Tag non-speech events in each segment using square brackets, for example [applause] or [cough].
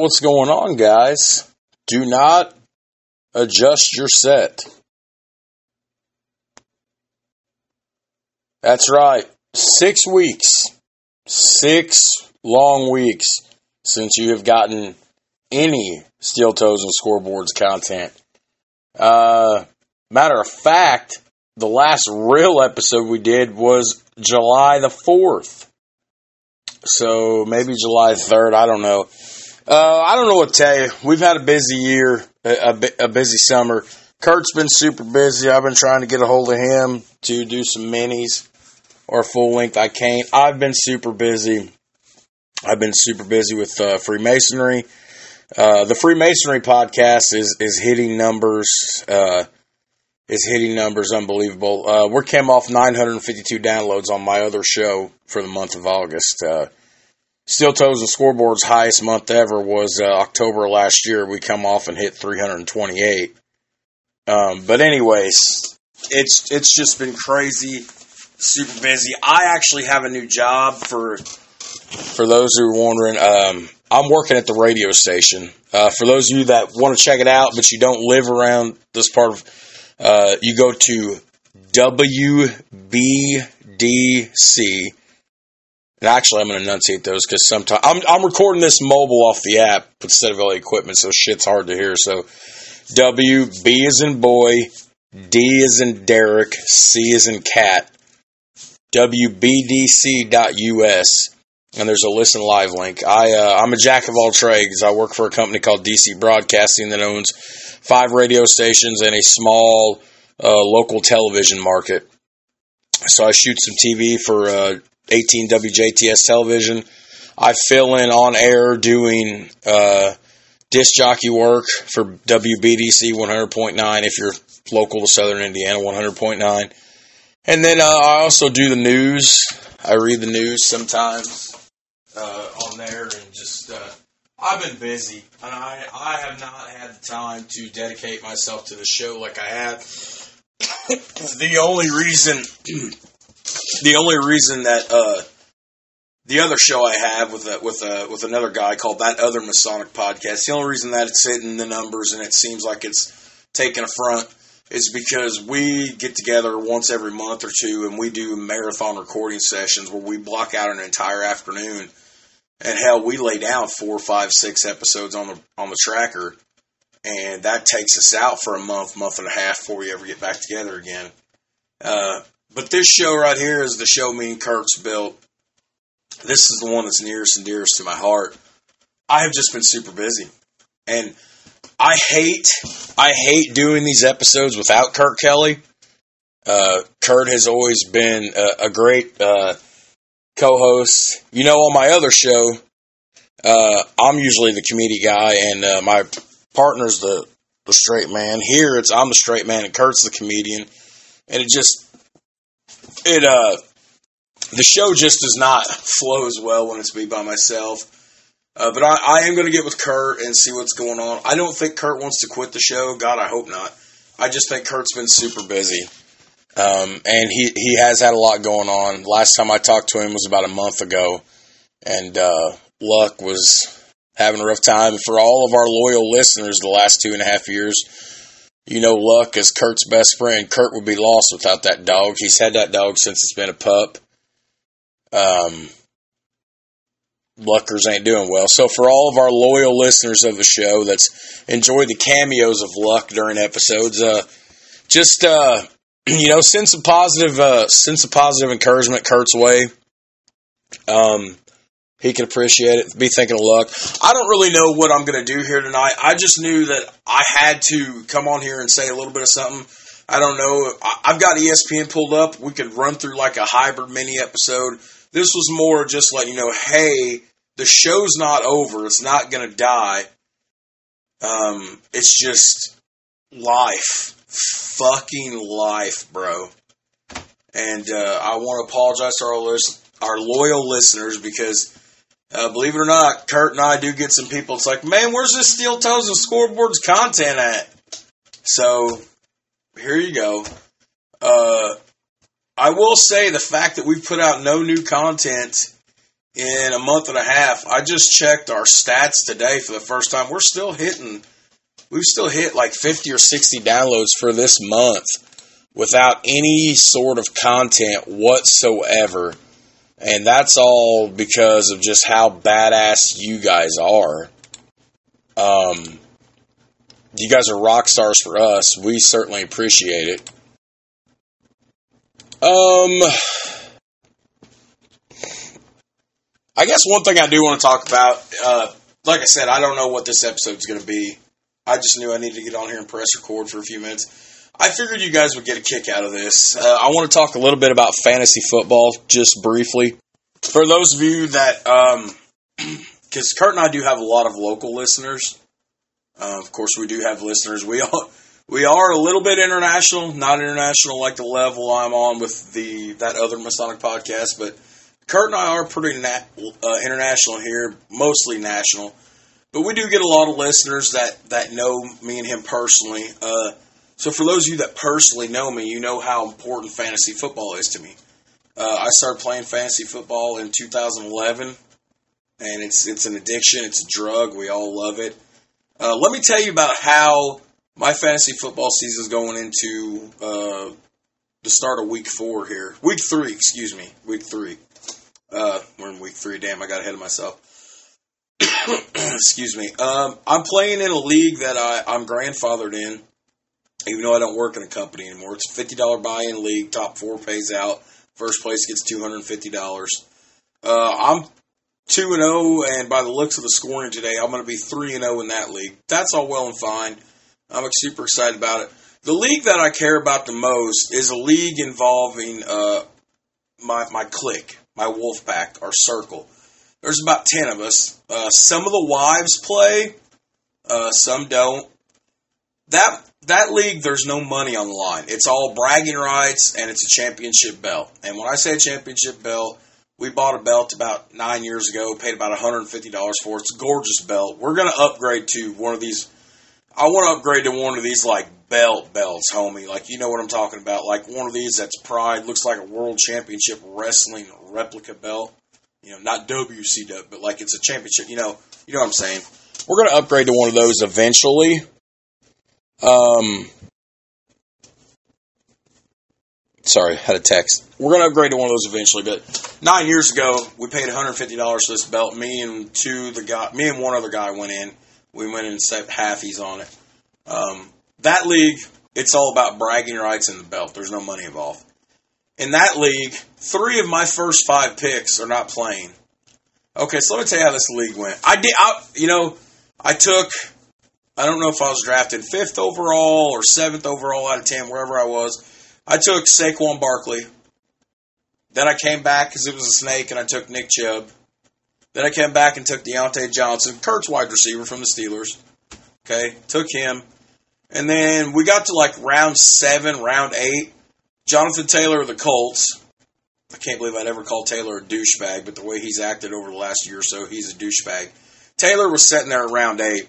What's going on, guys? Do not adjust your set. That's right. Six weeks. Six long weeks since you have gotten any Steel Toes and Scoreboards content. Uh, matter of fact, the last real episode we did was July the 4th. So maybe July 3rd. I don't know. Uh, I don't know what to tell you. We've had a busy year, a, a, a busy summer. Kurt's been super busy. I've been trying to get a hold of him to do some minis or full length. I can't. I've been super busy. I've been super busy with uh, Freemasonry. Uh, the Freemasonry podcast is is hitting numbers. Uh, is hitting numbers unbelievable. Uh, we came off 952 downloads on my other show for the month of August. Steel Toes and Scoreboard's highest month ever was uh, October last year. We come off and hit 328. Um, but anyways, it's it's just been crazy, super busy. I actually have a new job for for those who are wondering. Um, I'm working at the radio station. Uh, for those of you that want to check it out, but you don't live around this part of, uh, you go to WBDC and actually, I'm going to enunciate those because sometimes I'm, I'm recording this mobile off the app instead of LA equipment, so shit's hard to hear. So, W, B is in boy, D is in Derek, C is in cat, WBDC.us, and there's a listen live link. I, uh, I'm a jack of all trades. I work for a company called DC Broadcasting that owns five radio stations and a small uh, local television market. So I shoot some TV for uh, 18 WJTS television. I fill in on air doing uh, disc jockey work for WBDC 100.9 if you're local to Southern Indiana 100.9. And then uh, I also do the news. I read the news sometimes uh, on there and just. Uh, I've been busy, and I, I have not had the time to dedicate myself to the show like I have. The only reason [clears throat] the only reason that uh, the other show I have with a, with a, with another guy called that other Masonic podcast, the only reason that it's hitting the numbers and it seems like it's taking a front is because we get together once every month or two and we do marathon recording sessions where we block out an entire afternoon. And hell, we lay down four, five, six episodes on the on the tracker, and that takes us out for a month, month and a half before we ever get back together again. Uh, but this show right here is the show me and Kurt's built. This is the one that's nearest and dearest to my heart. I have just been super busy. And I hate I hate doing these episodes without Kurt Kelly. Uh, Kurt has always been a, a great uh, co-host. You know, on my other show, uh, I'm usually the comedic guy, and uh, my partner's the the straight man. Here, it's I'm the straight man, and Kurt's the comedian, and it just it uh the show just does not [laughs] flow as well when it's me by myself. Uh, but I, I am going to get with Kurt and see what's going on. I don't think Kurt wants to quit the show. God, I hope not. I just think Kurt's been super busy. Um, and he, he has had a lot going on. Last time I talked to him was about a month ago. And uh, Luck was having a rough time. For all of our loyal listeners the last two and a half years, you know, Luck is Kurt's best friend. Kurt would be lost without that dog. He's had that dog since it's been a pup. Um, Luckers ain't doing well. So for all of our loyal listeners of the show that's enjoyed the cameos of Luck during episodes, uh, just uh, [clears throat] you know, send some positive, uh, send some positive encouragement Kurt's way. Um, he can appreciate it. Be thinking of luck. I don't really know what I'm going to do here tonight. I just knew that I had to come on here and say a little bit of something. I don't know. I've got ESPN pulled up. We could run through like a hybrid mini episode. This was more just like, you know, hey, the show's not over. It's not going to die. Um, it's just life. Fucking life, bro. And uh, I want to apologize to our, our loyal listeners because uh, believe it or not, Kurt and I do get some people. It's like, man, where's this steel toes and scoreboards content at? So here you go. Uh, I will say the fact that we've put out no new content in a month and a half. I just checked our stats today for the first time. We're still hitting, we've still hit like 50 or 60 downloads for this month without any sort of content whatsoever. And that's all because of just how badass you guys are. Um, you guys are rock stars for us. We certainly appreciate it. Um, I guess one thing I do want to talk about, uh, like I said, I don't know what this episode is going to be. I just knew I needed to get on here and press record for a few minutes. I figured you guys would get a kick out of this. Uh, I want to talk a little bit about fantasy football, just briefly. For those of you that, because um, [clears throat] Kurt and I do have a lot of local listeners. Uh, of course, we do have listeners. We are [laughs] we are a little bit international, not international like the level I'm on with the that other Masonic podcast, but Kurt and I are pretty uh, international here, mostly national. But we do get a lot of listeners that, that know me and him personally. Uh, so for those of you that personally know me, you know how important fantasy football is to me. Uh, I started playing fantasy football in 2011, and it's it's an addiction. It's a drug. We all love it. Uh, let me tell you about how my fantasy football season is going into uh, the start of week four here. Week three, excuse me. Week three. Uh, we're in week three. Damn, I got ahead of myself. [coughs] excuse me. Um, I'm playing in a league that I, I'm grandfathered in, even though I don't work in a company anymore. It's a $50 buy in league. Top four pays out. First place gets $250. Uh, I'm 2 and 0, and by the looks of the scoring today, I'm going to be 3 and 0 in that league. That's all well and fine. I'm super excited about it. The league that I care about the most is a league involving uh, my my clique, my wolf pack, our circle. There's about ten of us. Uh, some of the wives play, uh, some don't. That that league, there's no money on the line. It's all bragging rights, and it's a championship belt. And when I say championship belt, we bought a belt about nine years ago, paid about $150 for it. It's a gorgeous belt. We're going to upgrade to one of these I want to upgrade to one of these like belt belts, homie. Like you know what I'm talking about. Like one of these that's Pride, looks like a World Championship Wrestling replica belt. You know, not WCW, but like it's a championship. You know, you know what I'm saying. We're gonna upgrade to one of those eventually. Um, sorry, had a text. We're gonna upgrade to one of those eventually. But nine years ago, we paid 150 dollars for this belt. Me and two the guy, me and one other guy went in we went in and set halfies on it. Um, that league, it's all about bragging rights in the belt. There's no money involved. In that league, three of my first five picks are not playing. Okay, so let me tell you how this league went. I did, I, you know, I took, I don't know if I was drafted fifth overall or seventh overall out of ten, wherever I was. I took Saquon Barkley. Then I came back because it was a snake, and I took Nick Chubb. Then I came back and took Diontae Johnson, Kurt's wide receiver from the Steelers. Okay, took him. And then we got to like round seven, round eight. Jonathan Taylor of the Colts. I can't believe I'd ever call Taylor a douchebag, but the way he's acted over the last year or so, he's a douchebag. Taylor was sitting there at round eight.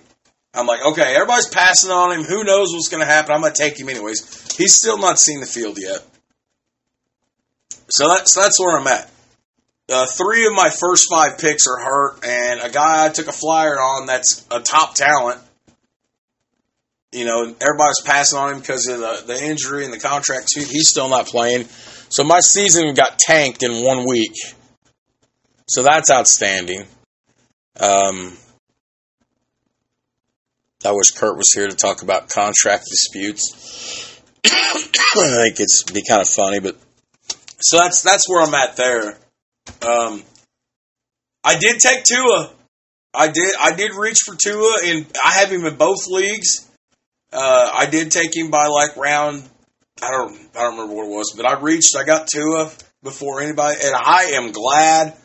I'm like, okay, everybody's passing on him. Who knows what's going to happen? I'm going to take him anyways. He's still not seen the field yet. So that's that's where I'm at. Uh, three of my first five picks are hurt, and a guy I took a flyer on that's a top talent. You know, everybody's passing on him because of the, the injury and the contract. He's still not playing. So my season got tanked in one week. So that's outstanding. Um, I wish Kurt was here to talk about contract disputes. [coughs] I think it's be kind of funny, but so that's that's where I'm at there. Um, I did take Tua. I did. I did reach for Tua, and I have him in both leagues. Uh, I did take him by like round. I don't. I don't remember what it was, but I reached. I got Tua before anybody, and I am glad.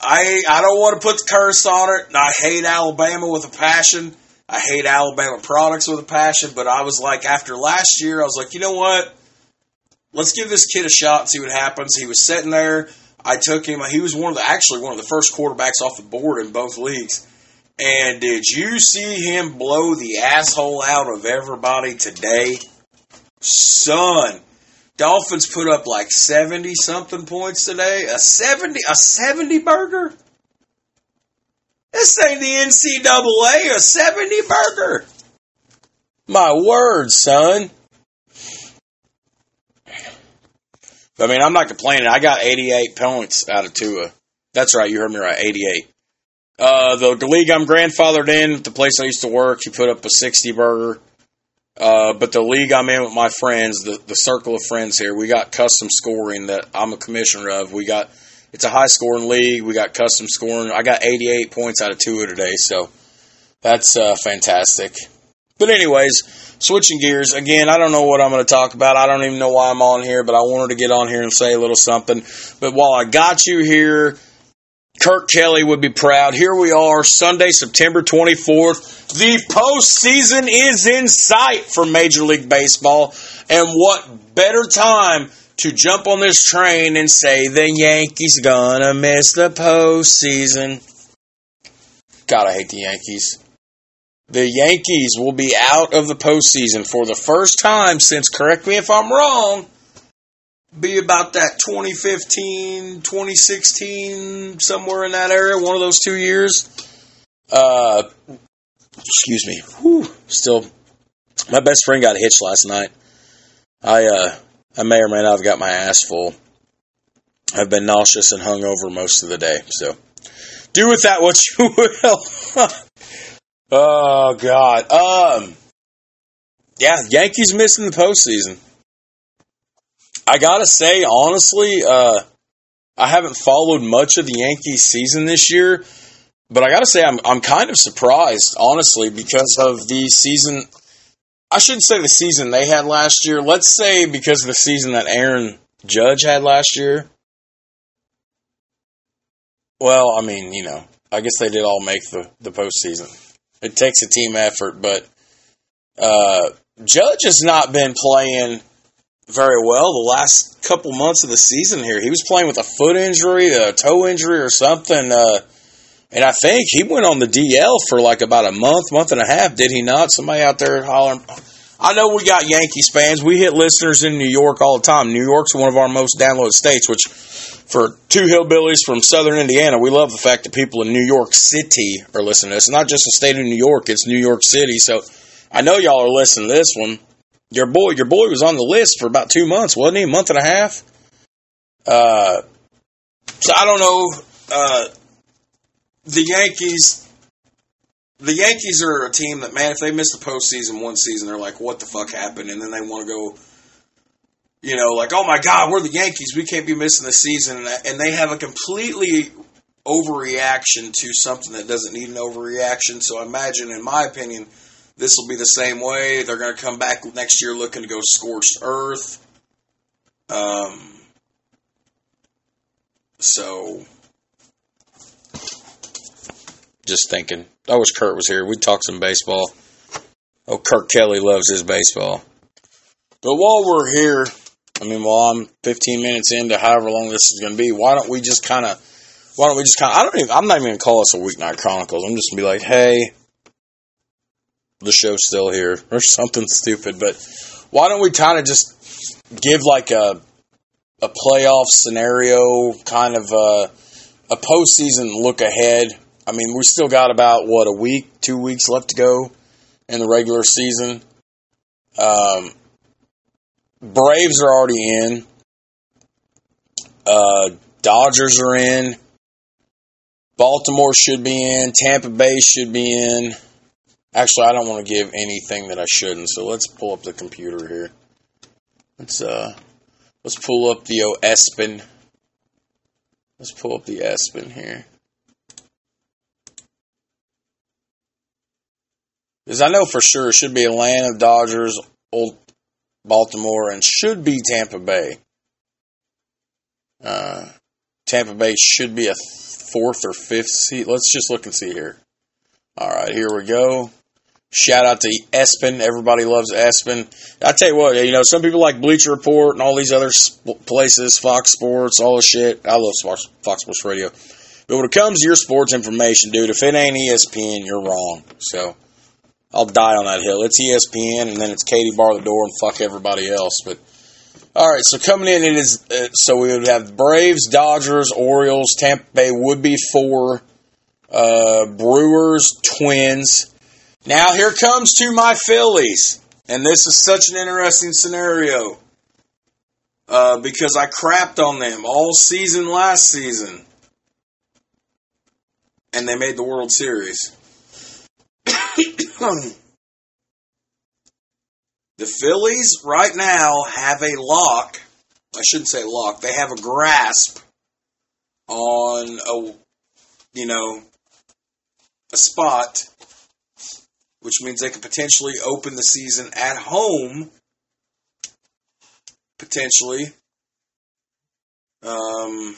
I I don't want to put the curse on it. I hate Alabama with a passion. I hate Alabama products with a passion. But I was like, after last year, I was like, you know what? Let's give this kid a shot and see what happens. He was sitting there I took him. He was one of the actually one of the first quarterbacks off the board in both leagues. And did you see him blow the asshole out of everybody today? Son, Dolphins put up like 70 something points today. A 70 a 70 burger? This ain't the NCAA, or 70 burger. My word, son. I mean, I'm not complaining. I got 88 points out of Tua. That's right, you heard me right, 88. Uh, the, league I'm grandfathered in, the place I used to work, he put up a 60 burger. Uh, but the league I'm in with my friends, the, the circle of friends here, we got custom scoring that I'm a commissioner of. We got it's a high scoring league. We got custom scoring. I got 88 points out of Tua today, so that's uh, fantastic. But anyways, switching gears again. I don't know what I'm going to talk about. I don't even know why I'm on here, but I wanted to get on here and say a little something. But while I got you here, Kurt Kelly would be proud. Here we are, Sunday, September 24th. The postseason is in sight for Major League Baseball. And what better time to jump on this train and say the Yankees gonna miss the postseason? God, I hate the Yankees. The Yankees will be out of the postseason for the first time since, correct me if I'm wrong, be about that 2015, 2016, somewhere in that area, one of those two years. Uh, excuse me. Whew, still, my best friend got hitched last night. I, uh, I may or may not have got my ass full. I've been nauseous and hungover most of the day, so do with that what you [laughs] will. oh God. Um. Yeah, Yankees missing the postseason. I gotta say, honestly, uh, I haven't followed much of the Yankees season this year, but I gotta say, I'm I'm kind of surprised, honestly, because of the season. I shouldn't say the season they had last year. Let's say because of the season that Aaron Judge had last year. Well, I mean, you know, I guess they did all make the the postseason. It takes a team effort, but uh, Judge has not been playing very well the last couple months of the season here. He was playing with a foot injury, a toe injury, or something. Uh, and I think he went on the DL for like about a month, month and a half, did he not? Somebody out there hollering. I know we got Yankees fans. We hit listeners in New York all the time. New York's one of our most downloaded states, which for two hillbillies from southern Indiana, we love the fact that people in New York City are listening to this. It's not just the state of New York, it's New York City. So I know y'all are listening to this one. Your boy, your boy was on the list for about two months, wasn't he? A month and a half. Uh, so I don't know. Uh, the Yankees, the Yankees are a team that, man, if they miss the postseason one season, they're like, "What the fuck happened?" And then they want to go, you know, like, "Oh my God, we're the Yankees. We can't be missing the season." And they have a completely overreaction to something that doesn't need an overreaction. So I imagine, in my opinion this will be the same way. They're going to come back next year looking to go scorched earth. Um, so, just thinking. I wish Kurt was here. We'd talk some baseball. Oh, Kurt Kelly loves his baseball. But while we're here, I mean, while I'm 15 minutes into however long this is going to be, why don't we just kind of, why don't we just kind of, I don't even, I'm not even going to call us a Weeknight Chronicles. I'm just going to be like, hey, the show's still here [laughs] or something stupid. But why don't we kind of just give like a a playoff scenario, kind of a, a postseason look ahead? I mean, we still got about what a week, two weeks left to go in the regular season. Um, Braves are already in. Uh, Dodgers are in. Baltimore should be in. Tampa Bay should be in. Actually, I don't want to give anything that I shouldn't, so let's pull up the computer here. Let's uh let's pull up the ESPN. Let's pull up the ESPN here. Because I know for sure it should be Atlanta, Dodgers, Old Baltimore, and should be Tampa Bay. Uh, Tampa Bay should be a fourth or fifth seat. Let's just look and see here. All right, here we go. Shout out to ESPN. Everybody loves ESPN. I tell you what, you know, some people like Bleacher Report and all these other places, Fox Sports, all the shit. I love Fox, Fox Sports Radio. But when it comes to your sports information, dude, if it ain't ESPN, you're wrong. So I'll die on that hill. It's ESPN, and then it's Katie bar the door and fuck everybody else. But All right, so coming in, it is uh, so we would have Braves, Dodgers, Orioles, Tampa Bay would be four, uh, Brewers, Twins. Now here comes to my Phillies, and this is such an interesting scenario uh, because I crapped on them all season last season, and they made the World Series. The Phillies right now have a lock. I shouldn't say lock. They have a grasp on a, you know, a spot, which means they could potentially open the season at home. Potentially. Um,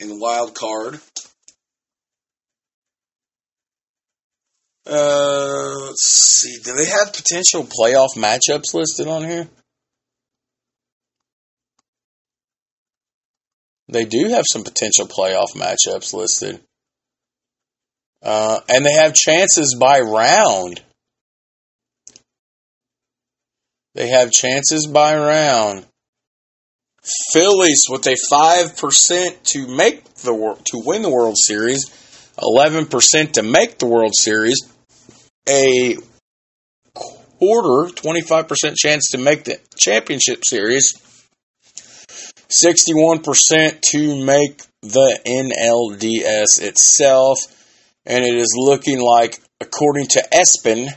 in the wild card. Uh, let's see. Do they have potential playoff matchups listed on here? They do have some potential playoff matchups listed. Uh, and they have chances by round. They have chances by round. Phillies with a 5% to make the to win the World Series, 11% to make the World Series, a quarter, 25% chance to make the championship series, 61% to make the NLDS itself, and it is looking like, according to ESPN,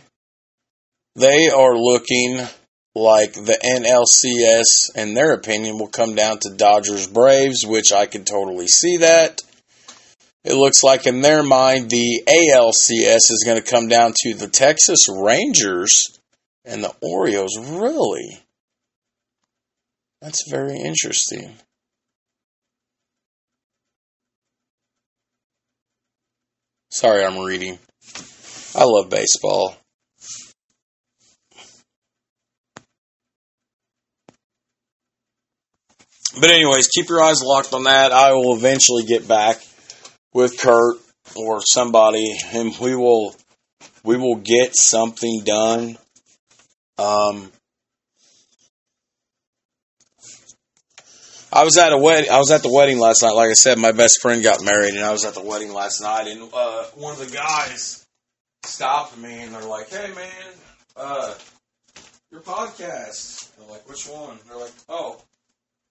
they are looking like the NLCS, in their opinion, will come down to Dodgers Braves, which I can totally see that. It looks like in their mind the ALCS is going to come down to the Texas Rangers and the Orioles. Really? That's very interesting. Sorry, I'm reading. I love baseball. But, anyways, keep your eyes locked on that. I will eventually get back with Kurt or somebody, and we will we will get something done. Um, I was at a wedding. I was at the wedding last night. Like I said, my best friend got married, and I was at the wedding last night. And uh, one of the guys stopped me, and they're like, "Hey, man, uh, your podcast." I'm like, "Which one?" They're like, "Oh,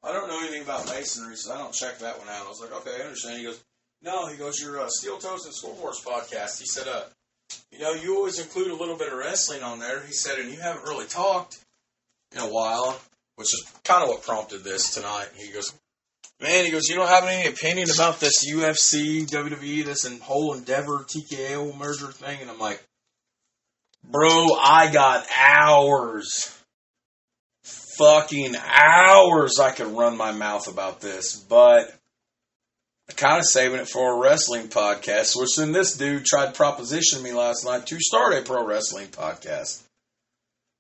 I don't know anything about masonry, so I don't check that one out." I was like, "Okay, I understand." He goes, no, he goes, your uh, Steel Toes and Scoreboards podcast. He said, uh, you know, you always include a little bit of wrestling on there. He said, and you haven't really talked in a while, which is kind of what prompted this tonight. He goes, man, he goes, you don't have any opinion about this UFC, WWE, this whole Endeavor TKO merger thing? And I'm like, bro, I got hours, fucking hours I could run my mouth about this, but kind of saving it for a wrestling podcast, which then this dude tried propositioning me last night to start a pro wrestling podcast.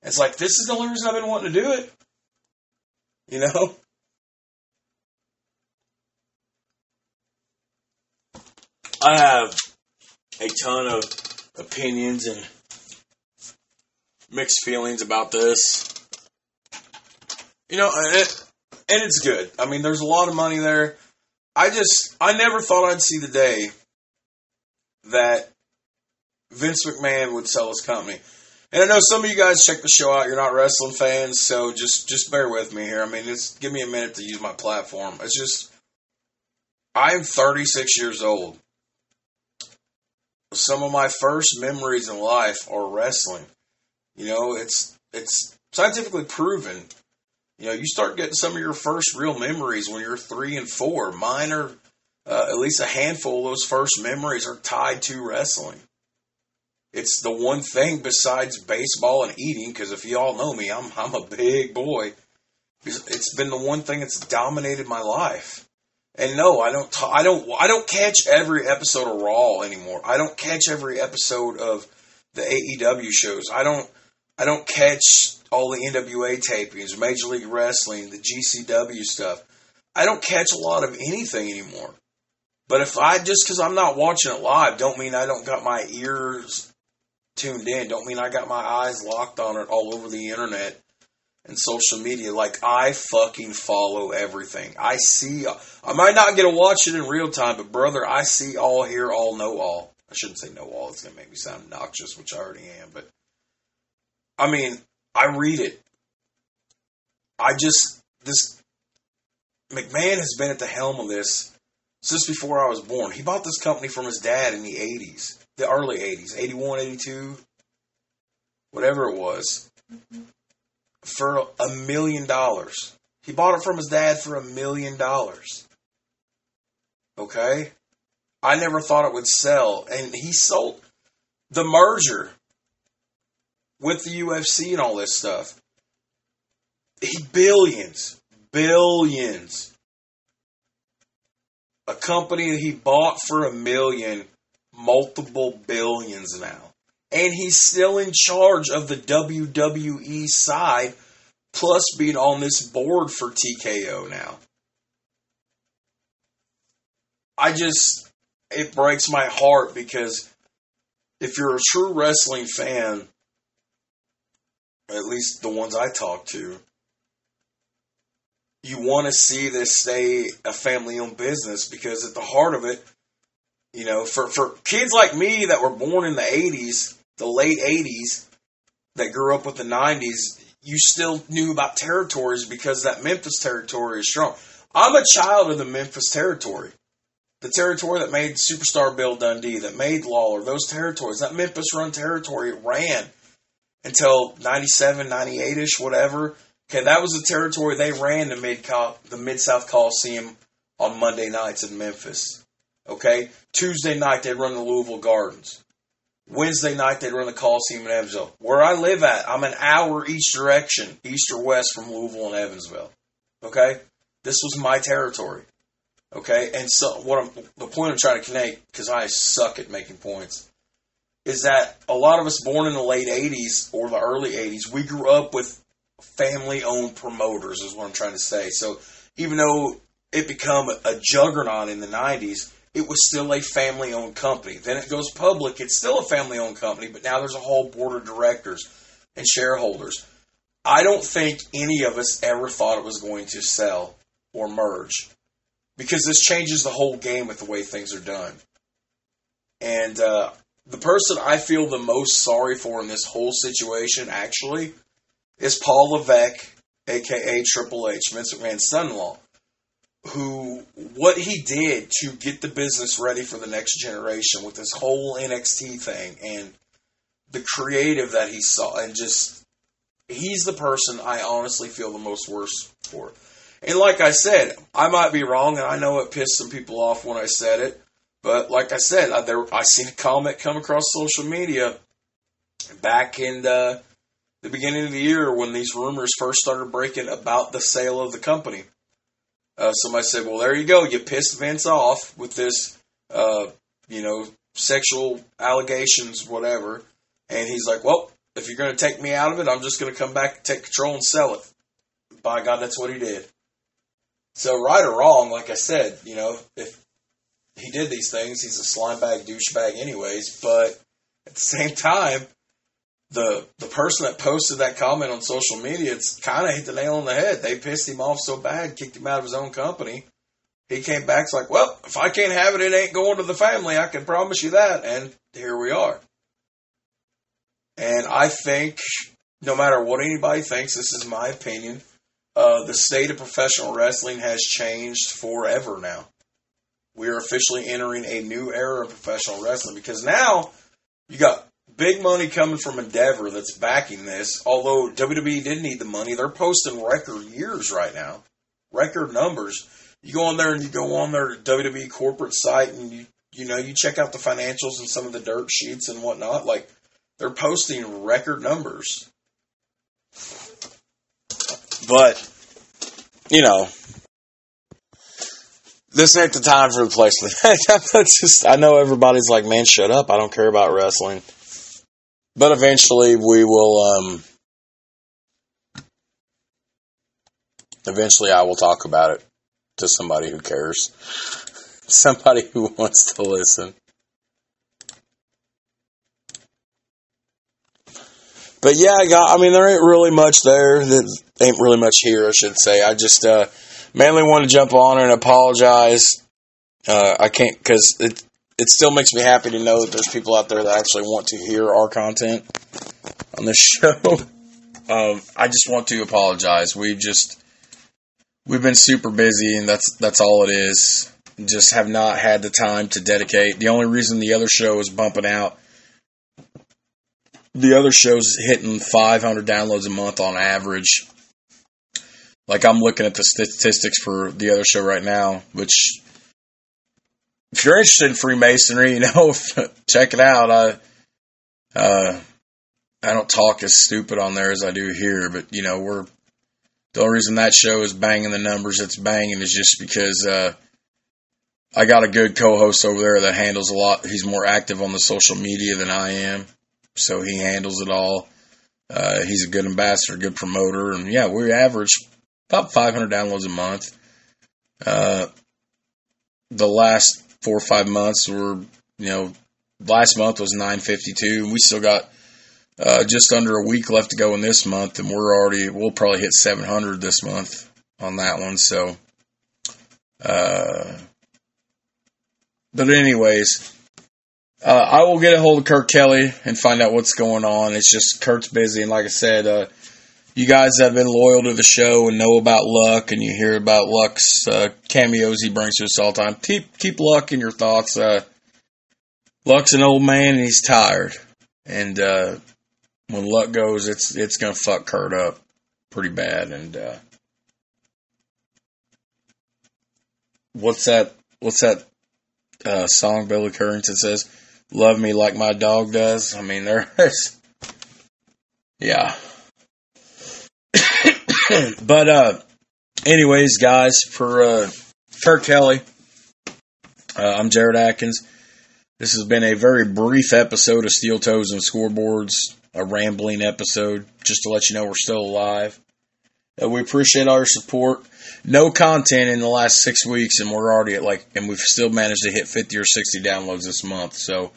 It's like, this is the only reason I've been wanting to do it. You know? I have a ton of opinions and mixed feelings about this. You know, and, it, and it's good. I mean, there's a lot of money there I just I never thought I'd see the day that Vince McMahon would sell his company. And I know some of you guys check the show out. You're not wrestling fans, so just just bear with me here. I mean, it's give me a minute to use my platform. It's just I'm 36 years old. Some of my first memories in life are wrestling. You know, it's it's scientifically proven you know, you start getting some of your first real memories when you're three and four. Mine are uh, at least a handful of those first memories are tied to wrestling. It's the one thing besides baseball and eating, because if you all know me, I'm I'm a big boy. It's been the one thing that's dominated my life. And no, I don't. I don't. I don't catch every episode of Raw anymore. I don't catch every episode of the AEW shows. I don't. I don't catch all the NWA tapings, Major League Wrestling, the GCW stuff. I don't catch a lot of anything anymore. But if I just because I'm not watching it live, don't mean I don't got my ears tuned in. Don't mean I got my eyes locked on it all over the internet and social media. Like I fucking follow everything. I see. I might not get to watch it in real time, but brother, I see all, hear all, know all. I shouldn't say know all. It's gonna make me sound obnoxious, which I already am. But I mean, I read it. I just this McMahon has been at the helm of this since before I was born. He bought this company from his dad in the 80s, the early 80s, 81, 82, whatever it was, for a million dollars. He bought it from his dad for a million dollars. Okay? I never thought it would sell. And he sold the merger with the UFC and all this stuff. He billions, billions. A company that he bought for a million, multiple billions now. And he's still in charge of the WWE side, plus being on this board for TKO now. I just, it breaks my heart because if you're a true wrestling fan, at least the ones I talk to, you want to see this stay a family owned business because at the heart of it, you know, for, for kids like me that were born in the 80s, the late 80s, that grew up with the 90s, you still knew about territories because that Memphis territory is strong. I'm a child of the Memphis territory. The territory that made Superstar Bill Dundee, that made Lawler, those territories, that Memphis run territory ran until 97, 98 ish, whatever. Okay, that was the territory they ran the mid the Mid South Coliseum on Monday nights in Memphis. Okay, Tuesday night they run the Louisville Gardens. Wednesday night they'd run the Coliseum in Evansville. Where I live at, I'm an hour each direction, east or west from Louisville and Evansville. Okay, this was my territory. Okay, and so what I'm the point I'm trying to connect because I suck at making points is that a lot of us born in the late '80s or the early '80s, we grew up with family owned promoters is what I'm trying to say. So even though it became a juggernaut in the 90s, it was still a family owned company. Then it goes public, it's still a family owned company, but now there's a whole board of directors and shareholders. I don't think any of us ever thought it was going to sell or merge because this changes the whole game with the way things are done. And uh, the person I feel the most sorry for in this whole situation, actually, is Paul Levesque, aka Triple H, Vince McMahon's son-in-law, who what he did to get the business ready for the next generation with this whole NXT thing and the creative that he saw and just he's the person I honestly feel the most worse for. And like I said, I might be wrong, and I know it pissed some people off when I said it. But like I said, I, there, I seen a comment come across social media back in the the beginning of the year when these rumors first started breaking about the sale of the company. Uh, somebody said, "Well, there you go. You pissed Vince off with this, uh, you know, sexual allegations, whatever." And he's like, "Well, if you're going to take me out of it, I'm just going to come back, take control, and sell it." By God, that's what he did. So, right or wrong, like I said, you know, if he did these things, he's a slime bag douchebag, anyways. But at the same time, the the person that posted that comment on social media, it's kind of hit the nail on the head. They pissed him off so bad, kicked him out of his own company. He came back, it's like, well, if I can't have it, it ain't going to the family. I can promise you that. And here we are. And I think, no matter what anybody thinks, this is my opinion. Uh, the state of professional wrestling has changed forever now. We are officially entering a new era of professional wrestling because now you got big money coming from Endeavor that's backing this. Although WWE didn't need the money, they're posting record years right now, record numbers. You go on there and you go on their WWE corporate site and you you know you check out the financials and some of the dirt sheets and whatnot. Like they're posting record numbers. But you know, this ain't the time for the place. [laughs] just I know everybody's like, man, shut up. I don't care about wrestling. But eventually we will, um, eventually I will talk about it to somebody who cares. [laughs] somebody who wants to listen. But yeah, I got, I mean, there ain't really much there. That ain't really much here, I should say. I just uh, mainly want to jump on her and apologize. Uh, I can't because it it still makes me happy to know that there's people out there that actually want to hear our content on this [laughs] show. um, I just want to apologize. We've just we've been super busy, and that's that's all it is. Just have not had the time to dedicate. The only reason the other show is bumping out, the other show's hitting 500 downloads a month on average. Like I'm looking at the statistics for the other show right now, which if you're interested in Freemasonry, [laughs] you know, [laughs] check it out. I uh, I don't talk as stupid on there as I do here, but you know, we're the only reason that show is banging the numbers it's banging is just because uh, I got a good co-host over there that handles a lot. He's more active on the social media than I am, so he handles it all. Uh, he's a good ambassador, good promoter, and yeah, we average about 500 downloads a month. Uh, the last four or five months were, you know, last month was 952, and we still got uh, just under a week left to go in this month, and we're already we'll probably hit 700 this month on that one. So, uh, but anyways, uh, I will get a hold of Kurt Kelly and find out what's going on. It's just Kurt's busy, and like I said, uh, you guys have been loyal to the show and know about Luck, and you hear about Luck's uh, cameos he brings to us all the time. Keep keep Luck in your thoughts. Uh, Luck's an old man and he's tired, and uh, when luck goes, it's it's gonna fuck Kurt up pretty bad. And uh, what's that? What's that uh, song Billy Currington says? "Love me like my dog does." I mean, there's [laughs] yeah. [laughs] but uh, anyways, guys, for uh, Kurt Kelly, uh, I'm Jared Atkins. This has been a very brief episode of Steel Toes and Scoreboards a rambling episode just to let you know we're still alive. Uh, we appreciate your support. No content in the last six weeks, and we're already at like, and we've still managed to hit 50 or 60 downloads this month. So,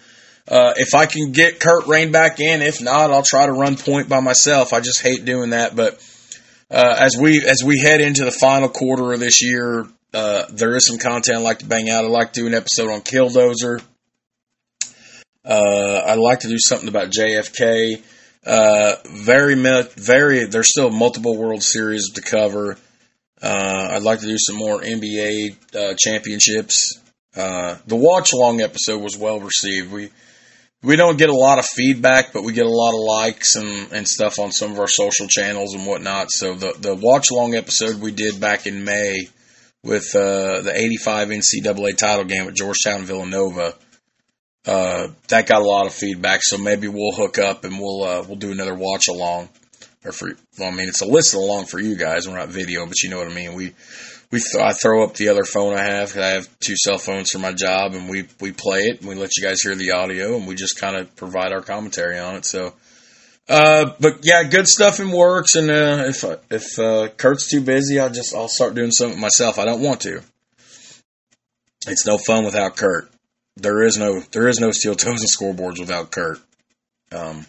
uh, if I can get Kurt Rain back in, if not, I'll try to run point by myself. I just hate doing that. But uh, as we as we head into the final quarter of this year, uh, there is some content I'd like to bang out. I'd like to do an episode on Killdozer. Uh, I'd like to do something about JFK. Uh, very, very. There's still multiple World Series to cover. Uh, I'd like to do some more NBA uh, championships. The watch along episode was well received. We we don't get a lot of feedback, but we get a lot of likes and, and stuff on some of our social channels and whatnot. So the the watch along episode we did back in May with uh, the '85 NCAA title game at Georgetown Villanova uh, that got a lot of feedback. So maybe we'll hook up and we'll uh, we'll do another watch along. Or for well, I mean, it's a listen along for you guys. We're not video, but you know what I mean. We we th- I throw up the other phone I have. Because I have two cell phones for my job, and we we play it and we let you guys hear the audio, and we just kind of provide our commentary on it. So. Uh, but yeah, good stuff in works, and uh, if if uh, Kurt's too busy, I'll just I'll start doing something myself. I don't want to. It's no fun without Kurt there is no there is no steel toes and scoreboards without Kurt. Um,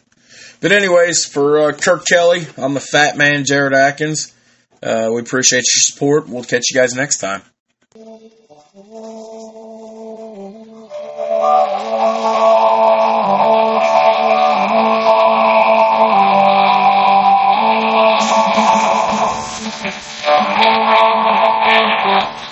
but anyways, for uh, Kurt Kelly, I'm the Fat Man, Jared Atkins. Uh, we appreciate your support. We'll catch you guys next time. [laughs]